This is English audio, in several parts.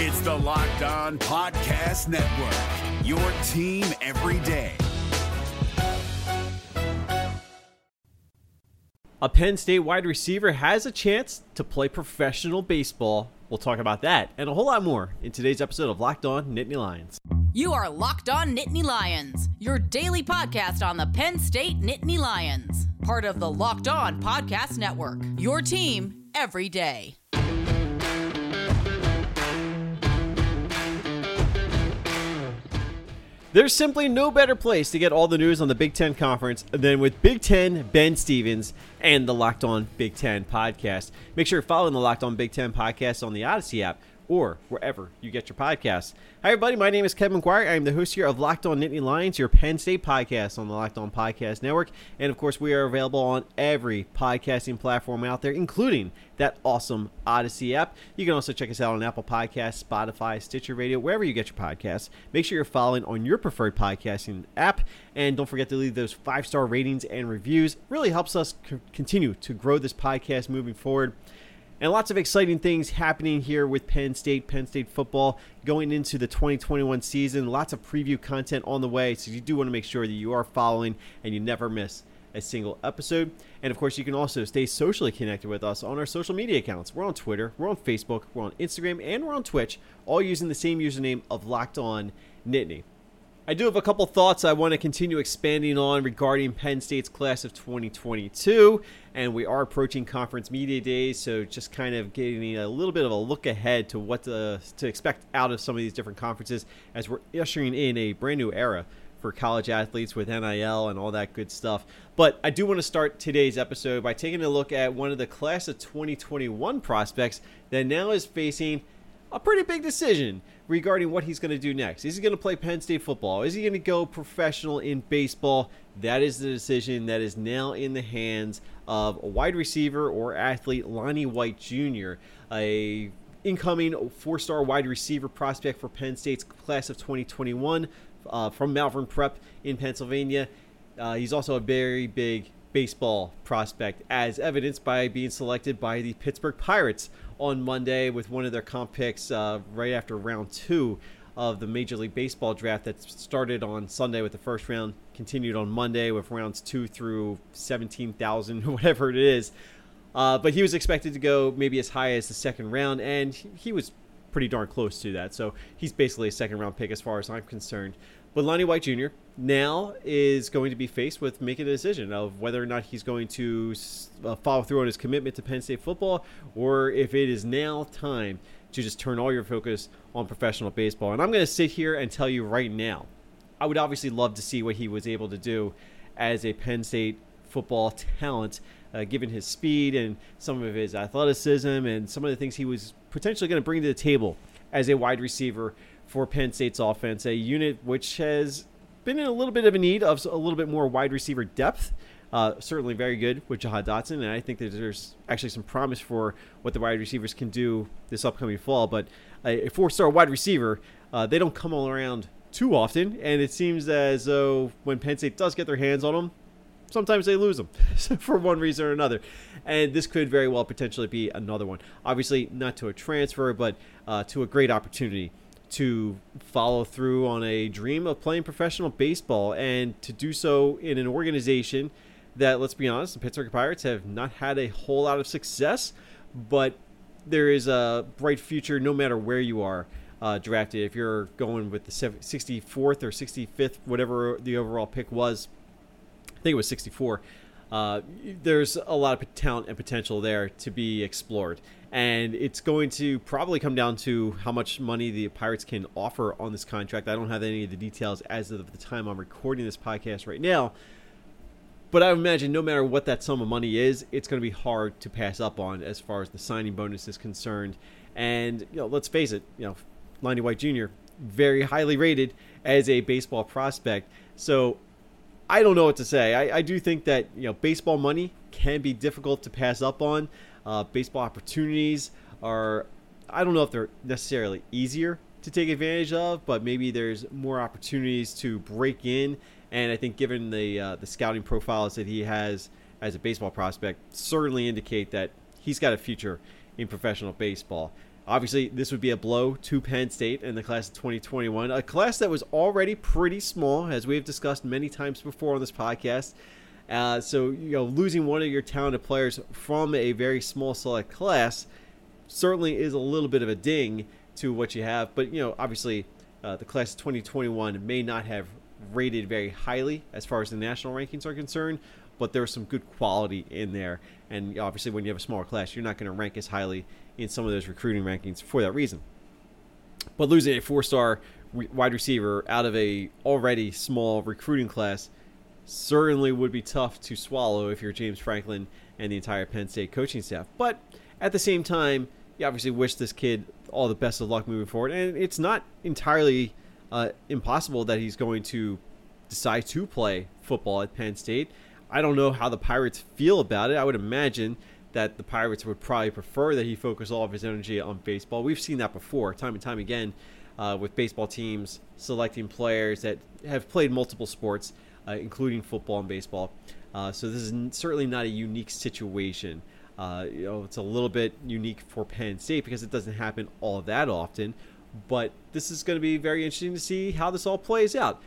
It's the Locked On Podcast Network, your team every day. A Penn State wide receiver has a chance to play professional baseball. We'll talk about that and a whole lot more in today's episode of Locked On Nittany Lions. You are Locked On Nittany Lions, your daily podcast on the Penn State Nittany Lions, part of the Locked On Podcast Network. Your team every day. There's simply no better place to get all the news on the Big Ten Conference than with Big Ten Ben Stevens and the Locked On Big Ten podcast. Make sure you're following the Locked On Big Ten podcast on the Odyssey app or wherever you get your podcasts. Hi, everybody. My name is Kevin McGuire. I am the host here of Locked On Nittany Lions, your Penn State podcast on the Locked On Podcast Network. And of course, we are available on every podcasting platform out there, including that awesome Odyssey app. You can also check us out on Apple Podcasts, Spotify, Stitcher Radio, wherever you get your podcasts. Make sure you're following on your preferred podcasting app. And don't forget to leave those five star ratings and reviews. Really helps us c- continue to grow this podcast moving forward. And lots of exciting things happening here with Penn State, Penn State football going into the 2021 season. Lots of preview content on the way, so you do want to make sure that you are following and you never miss a single episode. And of course, you can also stay socially connected with us on our social media accounts. We're on Twitter, we're on Facebook, we're on Instagram, and we're on Twitch, all using the same username of Locked On Nittany. I do have a couple thoughts I want to continue expanding on regarding Penn State's class of 2022, and we are approaching conference media days, so just kind of getting a little bit of a look ahead to what to, to expect out of some of these different conferences as we're ushering in a brand new era for college athletes with NIL and all that good stuff. But I do want to start today's episode by taking a look at one of the class of 2021 prospects that now is facing a pretty big decision regarding what he's going to do next. Is he going to play Penn State football? Is he going to go professional in baseball? That is the decision that is now in the hands of wide receiver or athlete, Lonnie White Jr., a incoming four-star wide receiver prospect for Penn State's class of 2021 uh, from Malvern Prep in Pennsylvania. Uh, he's also a very big baseball prospect, as evidenced by being selected by the Pittsburgh Pirates on Monday with one of their comp picks uh, right after round two of the Major League Baseball draft that started on Sunday with the first round, continued on Monday with rounds two through 17,000, whatever it is. Uh, but he was expected to go maybe as high as the second round, and he was pretty darn close to that. So he's basically a second round pick as far as I'm concerned. But Lonnie White Jr. now is going to be faced with making a decision of whether or not he's going to uh, follow through on his commitment to Penn State football or if it is now time to just turn all your focus on professional baseball. And I'm going to sit here and tell you right now, I would obviously love to see what he was able to do as a Penn State football talent, uh, given his speed and some of his athleticism and some of the things he was potentially going to bring to the table as a wide receiver for Penn State's offense, a unit which has been in a little bit of a need of a little bit more wide receiver depth. Uh, certainly very good with Jahan Dotson, and I think that there's actually some promise for what the wide receivers can do this upcoming fall. But a four-star wide receiver, uh, they don't come all around too often, and it seems as though when Penn State does get their hands on them, sometimes they lose them for one reason or another. And this could very well potentially be another one. Obviously, not to a transfer, but uh, to a great opportunity to follow through on a dream of playing professional baseball and to do so in an organization that, let's be honest, the Pittsburgh Pirates have not had a whole lot of success, but there is a bright future no matter where you are uh, drafted. If you're going with the 64th or 65th, whatever the overall pick was, I think it was 64. Uh, there's a lot of talent and potential there to be explored. And it's going to probably come down to how much money the Pirates can offer on this contract. I don't have any of the details as of the time I'm recording this podcast right now. But I imagine no matter what that sum of money is, it's going to be hard to pass up on as far as the signing bonus is concerned. And you know, let's face it, you know, Lonnie White Jr. very highly rated as a baseball prospect. So I don't know what to say. I, I do think that you know baseball money can be difficult to pass up on. Uh, baseball opportunities are I don't know if they're necessarily easier to take advantage of, but maybe there's more opportunities to break in. And I think given the uh, the scouting profiles that he has as a baseball prospect, certainly indicate that he's got a future in professional baseball. Obviously, this would be a blow to Penn State in the class of 2021, a class that was already pretty small, as we have discussed many times before on this podcast. Uh, so, you know, losing one of your talented players from a very small select class certainly is a little bit of a ding to what you have. But, you know, obviously, uh, the class of 2021 may not have rated very highly as far as the national rankings are concerned, but there's some good quality in there. And obviously, when you have a smaller class, you're not going to rank as highly in some of those recruiting rankings for that reason. But losing a four-star wide receiver out of a already small recruiting class certainly would be tough to swallow if you're James Franklin and the entire Penn State coaching staff. But at the same time, you obviously wish this kid all the best of luck moving forward, and it's not entirely uh, impossible that he's going to decide to play football at Penn State. I don't know how the Pirates feel about it. I would imagine that the Pirates would probably prefer that he focus all of his energy on baseball. We've seen that before, time and time again, uh, with baseball teams selecting players that have played multiple sports, uh, including football and baseball. Uh, so this is certainly not a unique situation. Uh, you know, it's a little bit unique for Penn State because it doesn't happen all that often. But this is going to be very interesting to see how this all plays out.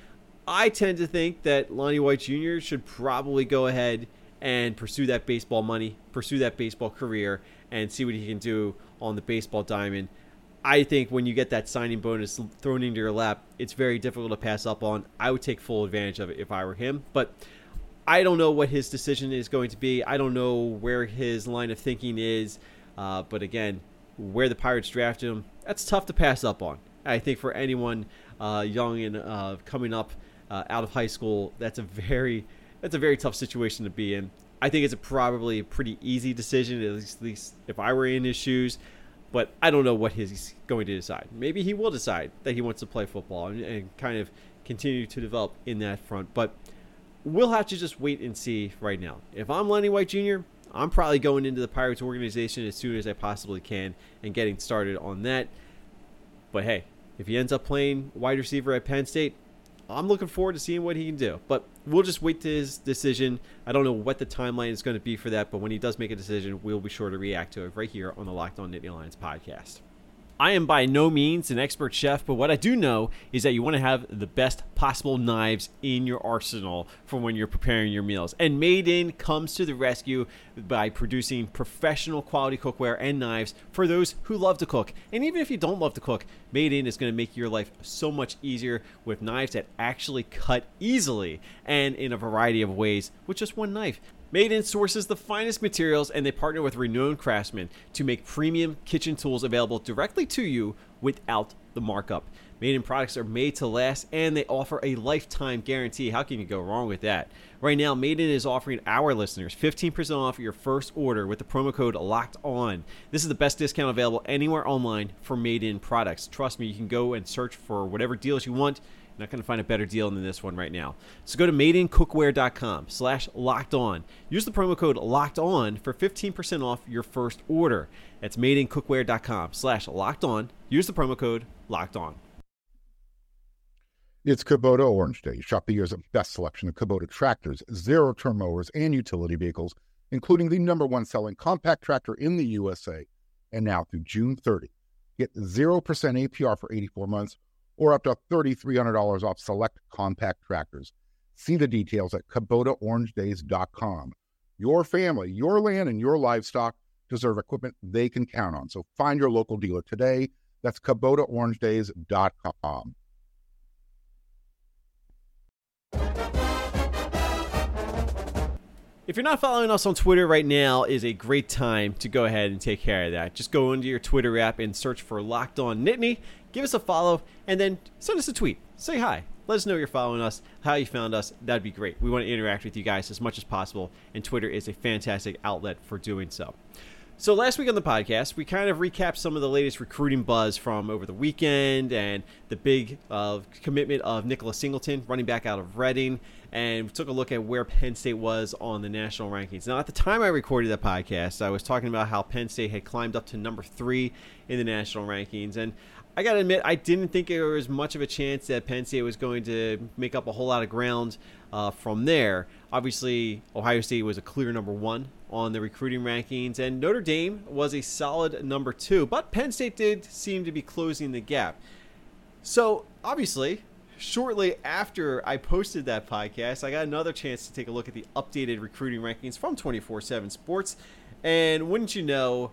I tend to think that Lonnie White Jr. should probably go ahead and pursue that baseball money, pursue that baseball career, and see what he can do on the baseball diamond. I think when you get that signing bonus thrown into your lap, it's very difficult to pass up on. I would take full advantage of it if I were him. But I don't know what his decision is going to be. I don't know where his line of thinking is. Uh, but again, where the Pirates drafted him, that's tough to pass up on. I think for anyone uh, young and uh, coming up uh, out of high school, that's a very that's a very tough situation to be in. I think it's a probably a pretty easy decision, at least, at least if I were in his shoes. But I don't know what he's going to decide. Maybe he will decide that he wants to play football and, and kind of continue to develop in that front. But we'll have to just wait and see right now. If I'm Lenny White Jr., I'm probably going into the Pirates organization as soon as I possibly can and getting started on that. But hey, if he ends up playing wide receiver at Penn State, I'm looking forward to seeing what he can do. But we'll just wait to his decision. I don't know what the timeline is going to be for that, but when he does make a decision, we'll be sure to react to it right here on the Locked On Nittany Lions podcast. I am by no means an expert chef, but what I do know is that you want to have the best possible knives in your arsenal for when you're preparing your meals. And Made In comes to the rescue by producing professional quality cookware and knives for those who love to cook. And even if you don't love to cook, Made In is going to make your life so much easier with knives that actually cut easily and in a variety of ways with just one knife. Made In sources the finest materials and they partner with renowned craftsmen to make premium kitchen tools available directly to you without the markup. Made In products are made to last and they offer a lifetime guarantee. How can you go wrong with that? Right now, Made In is offering our listeners 15% off your first order with the promo code LOCKED ON. This is the best discount available anywhere online for Made In products. Trust me, you can go and search for whatever deals you want not going to find a better deal than this one right now. So go to madeincookware.com slash locked on. Use the promo code locked on for 15% off your first order. That's madeincookware.com slash locked on. Use the promo code locked on. It's Kubota Orange Day. Shop the year's best selection of Kubota tractors, zero turn mowers, and utility vehicles, including the number one selling compact tractor in the USA. And now through June 30, get 0% APR for 84 months or up to $3,300 off select compact tractors. See the details at KubotaOrangeDays.com. Your family, your land, and your livestock deserve equipment they can count on. So find your local dealer today. That's KubotaOrangeDays.com. If you're not following us on Twitter right now, is a great time to go ahead and take care of that. Just go into your Twitter app and search for Locked On Nittany give us a follow, and then send us a tweet. Say hi. Let us know you're following us, how you found us. That'd be great. We want to interact with you guys as much as possible, and Twitter is a fantastic outlet for doing so. So last week on the podcast, we kind of recapped some of the latest recruiting buzz from over the weekend and the big uh, commitment of Nicholas Singleton, running back out of Reading. And took a look at where Penn State was on the national rankings. Now, at the time I recorded that podcast, I was talking about how Penn State had climbed up to number three in the national rankings, and I got to admit, I didn't think there was much of a chance that Penn State was going to make up a whole lot of ground uh, from there. Obviously, Ohio State was a clear number one on the recruiting rankings, and Notre Dame was a solid number two, but Penn State did seem to be closing the gap. So, obviously, shortly after I posted that podcast, I got another chance to take a look at the updated recruiting rankings from 24 7 Sports. And wouldn't you know,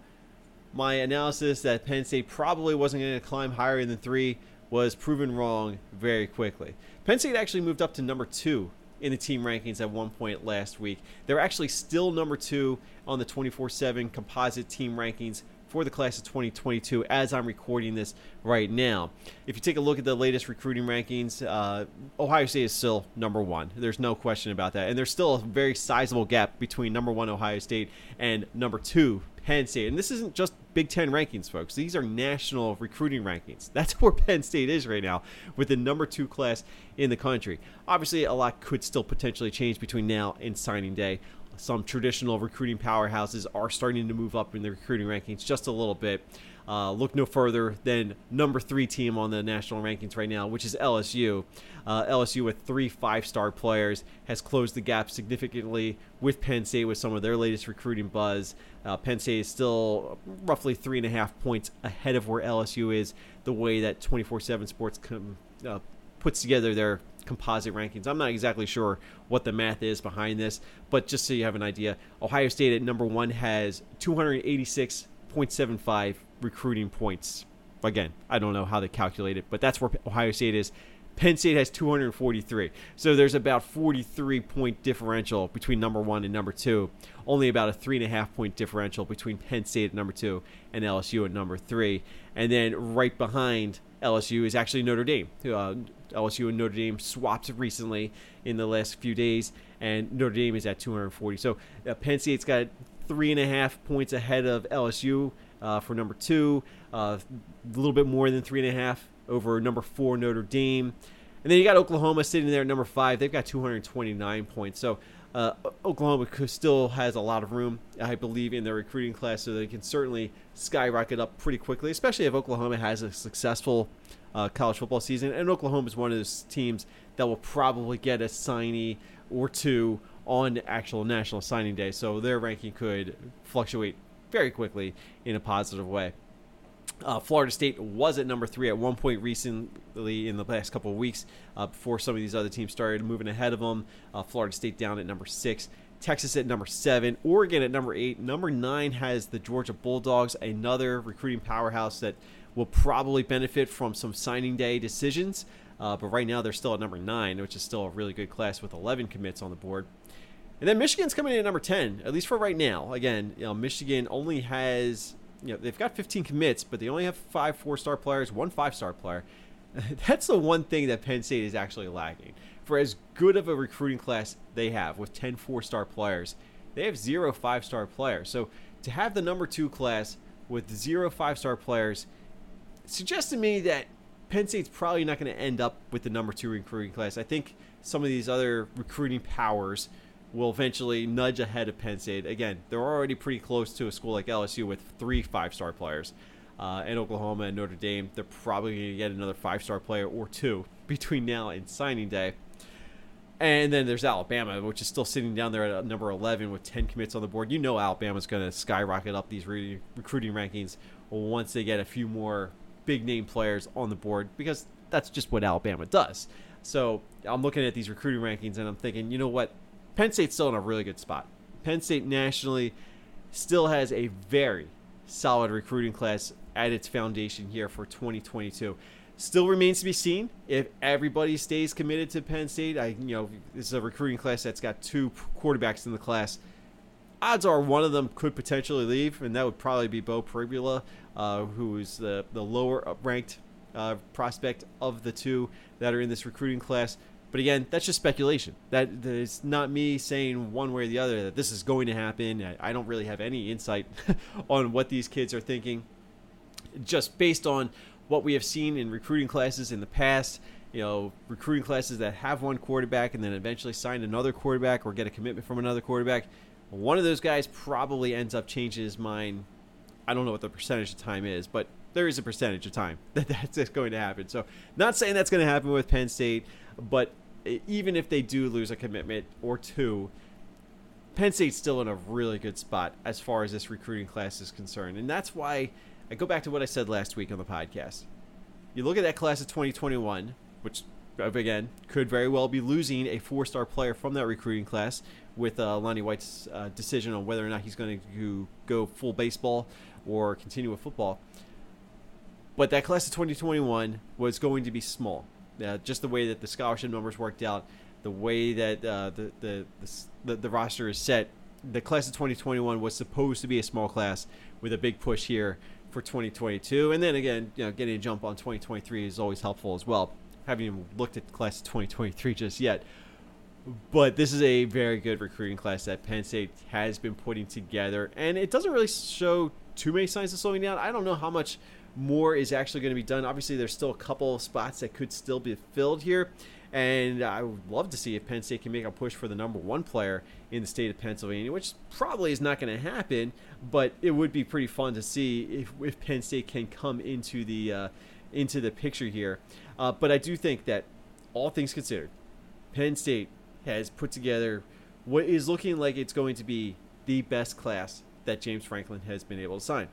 my analysis that Penn State probably wasn't going to climb higher than three was proven wrong very quickly. Penn State actually moved up to number two in the team rankings at one point last week. They're actually still number two on the 24 7 composite team rankings for the class of 2022 as I'm recording this right now. If you take a look at the latest recruiting rankings, uh, Ohio State is still number one. There's no question about that. And there's still a very sizable gap between number one Ohio State and number two Penn State. And this isn't just Big Ten rankings, folks. These are national recruiting rankings. That's where Penn State is right now with the number two class in the country. Obviously, a lot could still potentially change between now and signing day some traditional recruiting powerhouses are starting to move up in the recruiting rankings just a little bit. Uh, look no further than number three team on the national rankings right now, which is LSU. Uh, LSU with three five-star players has closed the gap significantly with Penn State with some of their latest recruiting buzz. Uh, Penn State is still roughly three and a half points ahead of where LSU is. The way that 24/7 Sports com- uh, puts together their composite rankings. I'm not exactly sure what the math is behind this, but just so you have an idea, Ohio State at number one has 286.75 recruiting points. Again, I don't know how they calculate it, but that's where Ohio State is. Penn State has 243. So there's about 43 point differential between number one and number two. Only about a three and a half point differential between Penn State at number two and LSU at number three. And then right behind LSU is actually Notre Dame. Uh, LSU and Notre Dame swapped recently in the last few days, and Notre Dame is at 240. So uh, Penn State's got three and a half points ahead of LSU uh, for number two, uh, a little bit more than three and a half over number four Notre Dame. And then you got Oklahoma sitting there at number five. They've got 229 points. So uh, Oklahoma still has a lot of room, I believe, in their recruiting class, so they can certainly skyrocket up pretty quickly, especially if Oklahoma has a successful uh, college football season. And Oklahoma is one of those teams that will probably get a signee or two on actual national signing day, so their ranking could fluctuate very quickly in a positive way. Uh, Florida State was at number three at one point recently in the past couple of weeks uh, before some of these other teams started moving ahead of them. Uh, Florida State down at number six. Texas at number seven, Oregon at number eight. Number nine has the Georgia Bulldogs, another recruiting powerhouse that will probably benefit from some signing day decisions. Uh, but right now they're still at number nine, which is still a really good class with 11 commits on the board. And then Michigan's coming in at number 10, at least for right now. Again, you know, Michigan only has, you know, they've got 15 commits, but they only have five four-star players, one five-star player. That's the one thing that Penn State is actually lacking. For as good of a recruiting class they have with 10 four-star players, they have zero five-star players. So to have the number two class with zero five-star players suggests to me that Penn State's probably not going to end up with the number two recruiting class. I think some of these other recruiting powers will eventually nudge ahead of Penn State. Again, they're already pretty close to a school like LSU with three five star players. Uh, and Oklahoma and Notre Dame, they're probably going to get another five star player or two between now and signing day. And then there's Alabama, which is still sitting down there at number 11 with 10 commits on the board. You know Alabama's going to skyrocket up these re- recruiting rankings once they get a few more big name players on the board because that's just what Alabama does. So I'm looking at these recruiting rankings and I'm thinking, you know what? Penn State's still in a really good spot. Penn State nationally still has a very solid recruiting class at its foundation here for 2022. Still remains to be seen if everybody stays committed to Penn State. I, you know, this is a recruiting class that's got two quarterbacks in the class. Odds are one of them could potentially leave, and that would probably be Beau Pribula uh, who is the, the lower ranked uh, prospect of the two that are in this recruiting class. But again, that's just speculation. That, that is not me saying one way or the other that this is going to happen. I, I don't really have any insight on what these kids are thinking. Just based on what we have seen in recruiting classes in the past you know, recruiting classes that have one quarterback and then eventually sign another quarterback or get a commitment from another quarterback, one of those guys probably ends up changing his mind. I don't know what the percentage of time is, but there is a percentage of time that that's going to happen. So, not saying that's going to happen with Penn State, but even if they do lose a commitment or two, Penn State's still in a really good spot as far as this recruiting class is concerned. And that's why I go back to what I said last week on the podcast. You look at that class of 2021, which again could very well be losing a four-star player from that recruiting class with uh, Lonnie White's uh, decision on whether or not he's going to go full baseball or continue with football. But that class of 2021 was going to be small. Uh, just the way that the scholarship numbers worked out, the way that uh, the, the, the, the roster is set, the class of 2021 was supposed to be a small class with a big push here for 2022. And then again, you know, getting a jump on 2023 is always helpful as well haven't even looked at the class of 2023 just yet. But this is a very good recruiting class that Penn State has been putting together, and it doesn't really show too many signs of slowing down. I don't know how much more is actually going to be done. Obviously, there's still a couple of spots that could still be filled here, and I would love to see if Penn State can make a push for the number one player in the state of Pennsylvania, which probably is not going to happen, but it would be pretty fun to see if, if Penn State can come into the uh, into the picture here. Uh, but I do think that, all things considered, Penn State has put together what is looking like it's going to be the best class that James Franklin has been able to sign.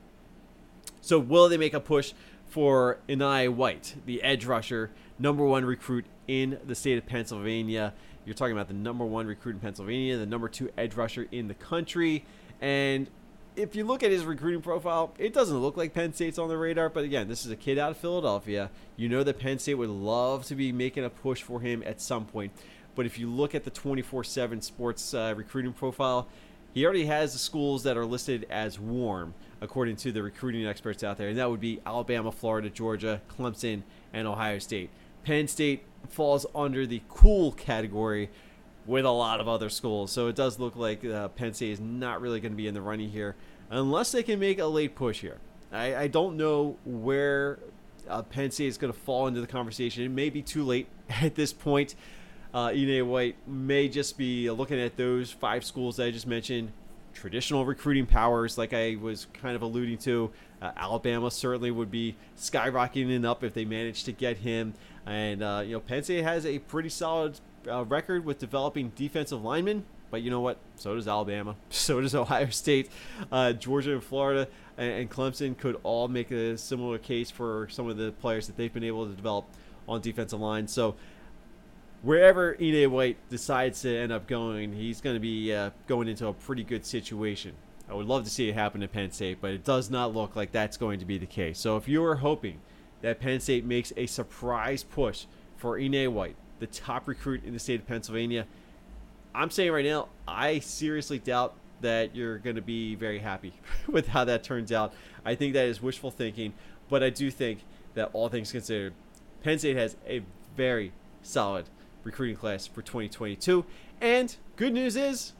So, will they make a push for Enai White, the edge rusher, number one recruit in the state of Pennsylvania? You're talking about the number one recruit in Pennsylvania, the number two edge rusher in the country. And if you look at his recruiting profile, it doesn't look like Penn State's on the radar. But again, this is a kid out of Philadelphia. You know that Penn State would love to be making a push for him at some point. But if you look at the 24 7 sports uh, recruiting profile, he already has the schools that are listed as warm, according to the recruiting experts out there. And that would be Alabama, Florida, Georgia, Clemson, and Ohio State. Penn State falls under the cool category with a lot of other schools. So it does look like uh, Penn State is not really going to be in the running here unless they can make a late push here. I, I don't know where uh, Penn State is going to fall into the conversation. It may be too late at this point. Uh, Enai White may just be looking at those five schools that I just mentioned. Traditional recruiting powers, like I was kind of alluding to, uh, Alabama certainly would be skyrocketing up if they manage to get him. And uh, you know, Penn State has a pretty solid uh, record with developing defensive linemen. But you know what? So does Alabama. So does Ohio State. Uh, Georgia and Florida and, and, Clemson could all make a similar case for some of the players that they've been able to develop on defensive line. So wherever Enai White decides to end up going, he's going to be uh, going into a pretty good situation. I would love to see it happen at Penn State, but it does not look like that's going to be the case. So if you are hoping that Penn State makes a surprise push for Enai White, the top recruit in the state of Pennsylvania. I'm saying right now, I seriously doubt that you're going to be very happy with how that turns out. I think that is wishful thinking, but I do think that all things considered, Penn State has a very solid recruiting class for 2022. And good news is,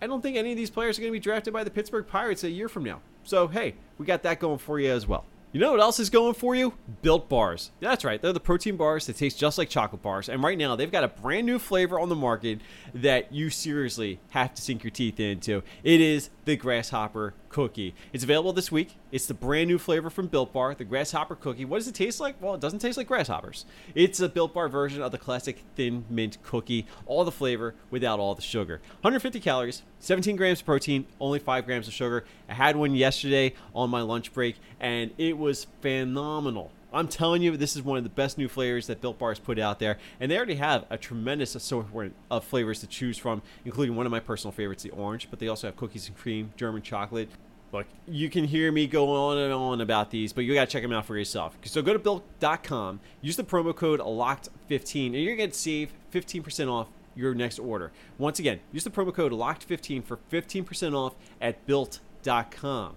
I don't think any of these players are going to be drafted by the Pittsburgh Pirates a year from now. So, hey, we got that going for you as well. You know what else is going for you? Built bars. That's right. They're the protein bars that taste just like chocolate bars. And right now, they've got a brand new flavor on the market that you seriously have to sink your teeth into. It is the grasshopper cookie. It's available this week. It's the brand new flavor from Built Bar, the grasshopper cookie. What does it taste like? Well, it doesn't taste like grasshoppers. It's a Built Bar version of the classic thin mint cookie, all the flavor without all the sugar. 150 calories, 17 grams of protein, only 5 grams of sugar. I had one yesterday on my lunch break, and it was phenomenal. I'm telling you, this is one of the best new flavors that Built Bar has put out there, and they already have a tremendous assortment of flavors to choose from, including one of my personal favorites, the orange. But they also have cookies and cream, German chocolate. Look, you can hear me go on and on about these, but you got to check them out for yourself. So go to built.com, use the promo code LOCKED15, and you're to save 15% off your next order. Once again, use the promo code LOCKED15 for 15% off at built.com.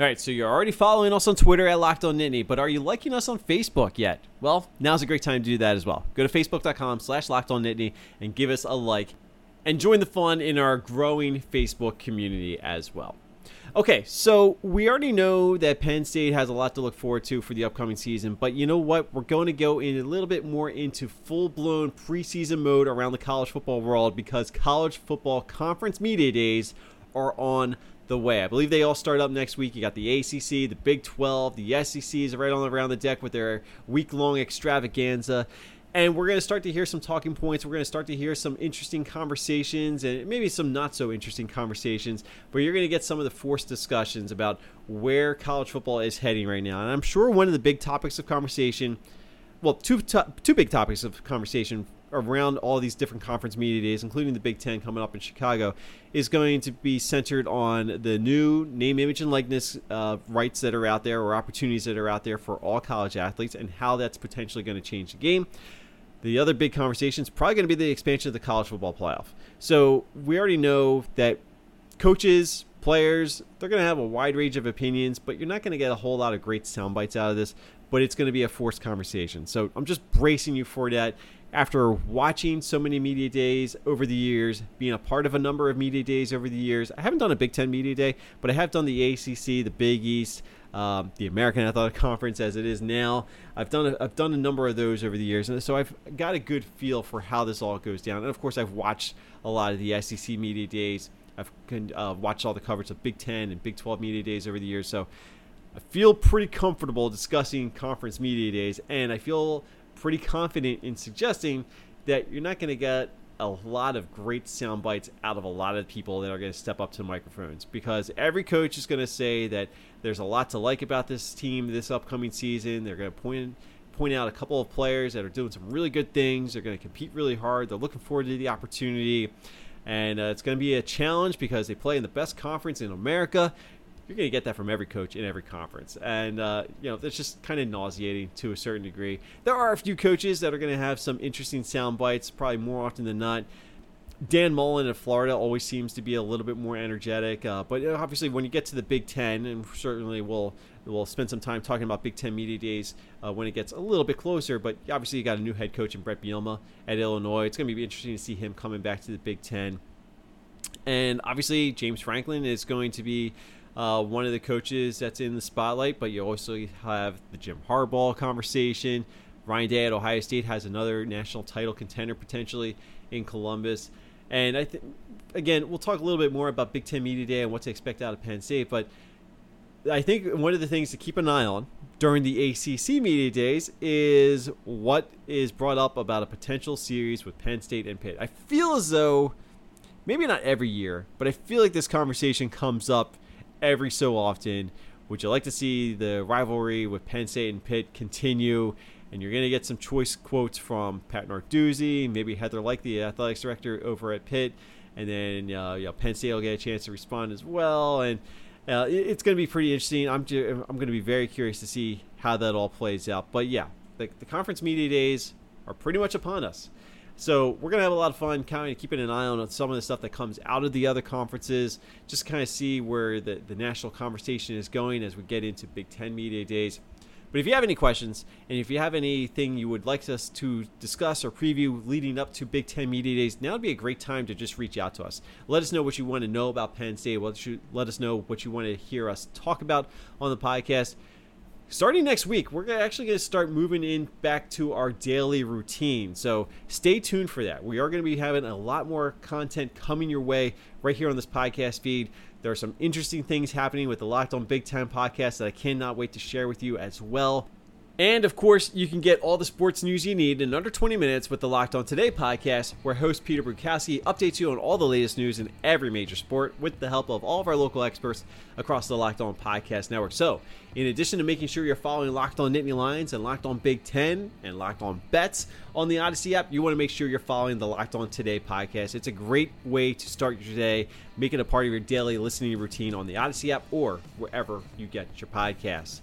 All right, so you're already following us on Twitter at Locked On Nittany, but are you liking us on Facebook yet? Well, now's a great time to do that as well. Go to facebook.com slash Locked On Nittany and give us a like and join the fun in our growing Facebook community as well. Okay, so we already know that Penn State has a lot to look forward to for the upcoming season, but you know what? We're going to go in a little bit more into full blown preseason mode around the college football world because college football conference media days are on the way. I believe they all start up next week. You got the ACC, the Big 12, the SEC is right on around the deck with their week long extravaganza. And we're going to start to hear some talking points. We're going to start to hear some interesting conversations and maybe some not so interesting conversations. But you're going to get some of the forced discussions about where college football is heading right now. And I'm sure one of the big topics of conversation, well, two, to- two big topics of conversation around all these different conference media days, including the Big Ten coming up in Chicago, is going to be centered on the new name, image, and likeness uh, rights that are out there or opportunities that are out there for all college athletes and how that's potentially going to change the game. The other big conversation is probably going to be the expansion of the college football playoff. So we already know that coaches, players, they're going to have a wide range of opinions, but you're not going to get a whole lot of great sound bites out of this. But it's going to be a forced conversation. So I'm just bracing you for that after watching so many media days over the years, being a part of a number of media days over the years, I haven't done a Big Ten media day, but I have done the ACC, the Big East, um, the American Athletic Conference as it is now. I've done a, I've done a number of those over the years, and so I've got a good feel for how this all goes down. And of course, I've watched a lot of the SEC media days. I've uh, watched all the coverage of Big Ten and Big 12 media days over the years, so I feel pretty comfortable discussing conference media days, and I feel pretty confident in suggesting that you're not going to get a lot of great sound bites out of a lot of people that are going to step up to microphones because every coach is going to say that there's a lot to like about this team this upcoming season. They're going to point point out a couple of players that are doing some really good things. They're going to compete really hard. They're looking forward to the opportunity. And uh, it's going to be a challenge because they play in the best conference in America you're going to get that from every coach in every conference. And, uh, you know, that's just kind of nauseating to a certain degree. There are a few coaches that are going to have some interesting sound bites, probably more often than not. Dan Mullen in Florida always seems to be a little bit more energetic, uh, but obviously when you get to the Big Ten, and certainly we'll we'll spend some time talking about Big Ten media days uh, when it gets a little bit closer. But obviously you got a new head coach in Bret Bielema at Illinois. It's going to be interesting to see him coming back to the Big Ten, and obviously James Franklin is going to be uh, one of the coaches that's in the spotlight, but you also have the Jim Harbaugh conversation. Ryan Day at Ohio State has another national title contender potentially in Columbus. And I think, again, we'll talk a little bit more about Big Ten Media Day and what to expect out of Penn State. But I think one of the things to keep an eye on during the ACC Media Days is what is brought up about a potential series with Penn State and Pitt. I feel as though, maybe not every year, but I feel like this conversation comes up every so often. Would you like to see the rivalry with Penn State and Pitt continue? And you're going to get some choice quotes from Pat Narduzzi, maybe Heather Lyke, the athletics director over at Pitt, and then uh, you know, Penn State will get a chance to respond as well. And uh, it's going to be pretty interesting. I'm I'm going to be very curious to see how that all plays out. But yeah, the, the conference media days are pretty much upon us. So we're gonna have a lot of fun, kind of keeping an eye on some of the stuff that comes out of the other conferences, just kind of see where the, the national conversation is going as we get into Big Ten media days. But if you have any questions, and if you have anything you would like us to discuss or preview leading up to Big Ten Media Days, now would be a great time to just reach out to us. Let us know what you want to know about Penn State. Let us know what you want to hear us talk about on the podcast starting next week, we're actually going to start moving in back to our daily routine. So stay tuned for that. We are going to be having a lot more content coming your way right here on this podcast feed. There are some interesting things happening with the Locked On Big Ten podcast that I cannot wait to share with you as well. And of course, you can get all the sports news you need in under 20 minutes with the Locked On Today podcast, where host Peter Bukowski updates you on all the latest news in every major sport with the help of all of our local experts across the Locked On Podcast Network. So, in addition to making sure you're following Locked On Nittany Lions and Locked On Big Ten and Locked On Bets on the Odyssey app, you want to make sure you're following the Locked On Today podcast. It's a great way to start your day, make it a part of your daily listening routine on the Odyssey app or wherever you get your podcasts.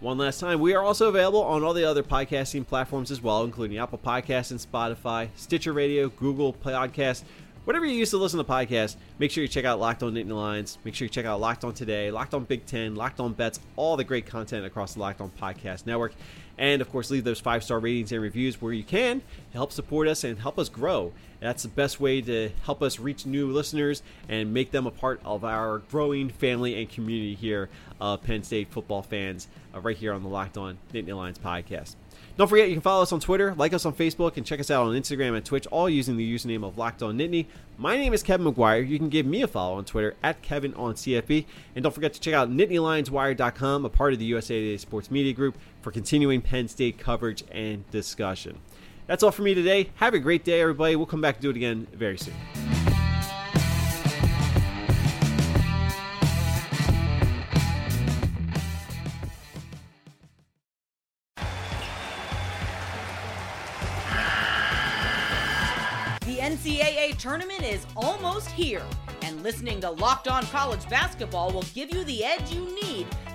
One last time, we are also available on all the other podcasting platforms as well, including Apple Podcasts and Spotify, Stitcher Radio, Google Podcast, whatever you use to listen to podcasts. Make sure you check out Locked On Nittany Lions. Make sure you check out Locked On Today, Locked On Big Ten, Locked On Bets, all the great content across the Locked On Podcast Network. And of course, leave those five star ratings and reviews where you can. Help support us and help us grow. That's the best way to help us reach new listeners and make them a part of our growing family and community here of Penn State football fans uh, right here on the Locked On Nittany Lions podcast. Don't forget, you can follow us on Twitter, like us on Facebook, and check us out on Instagram and Twitch, all using the username of Locked On Nittany. My name is Kevin McGuire. You can give me a follow on Twitter at Kevin on CFB. And don't forget to check out NittanyLionsWire.com, a part of the USA Today Sports Media Group, for continuing Penn State coverage and discussion. That's all for me today. Have a great day, everybody. We'll come back to do it again very soon. The NCAA tournament is almost here, and listening to Locked On College Basketball will give you the edge you need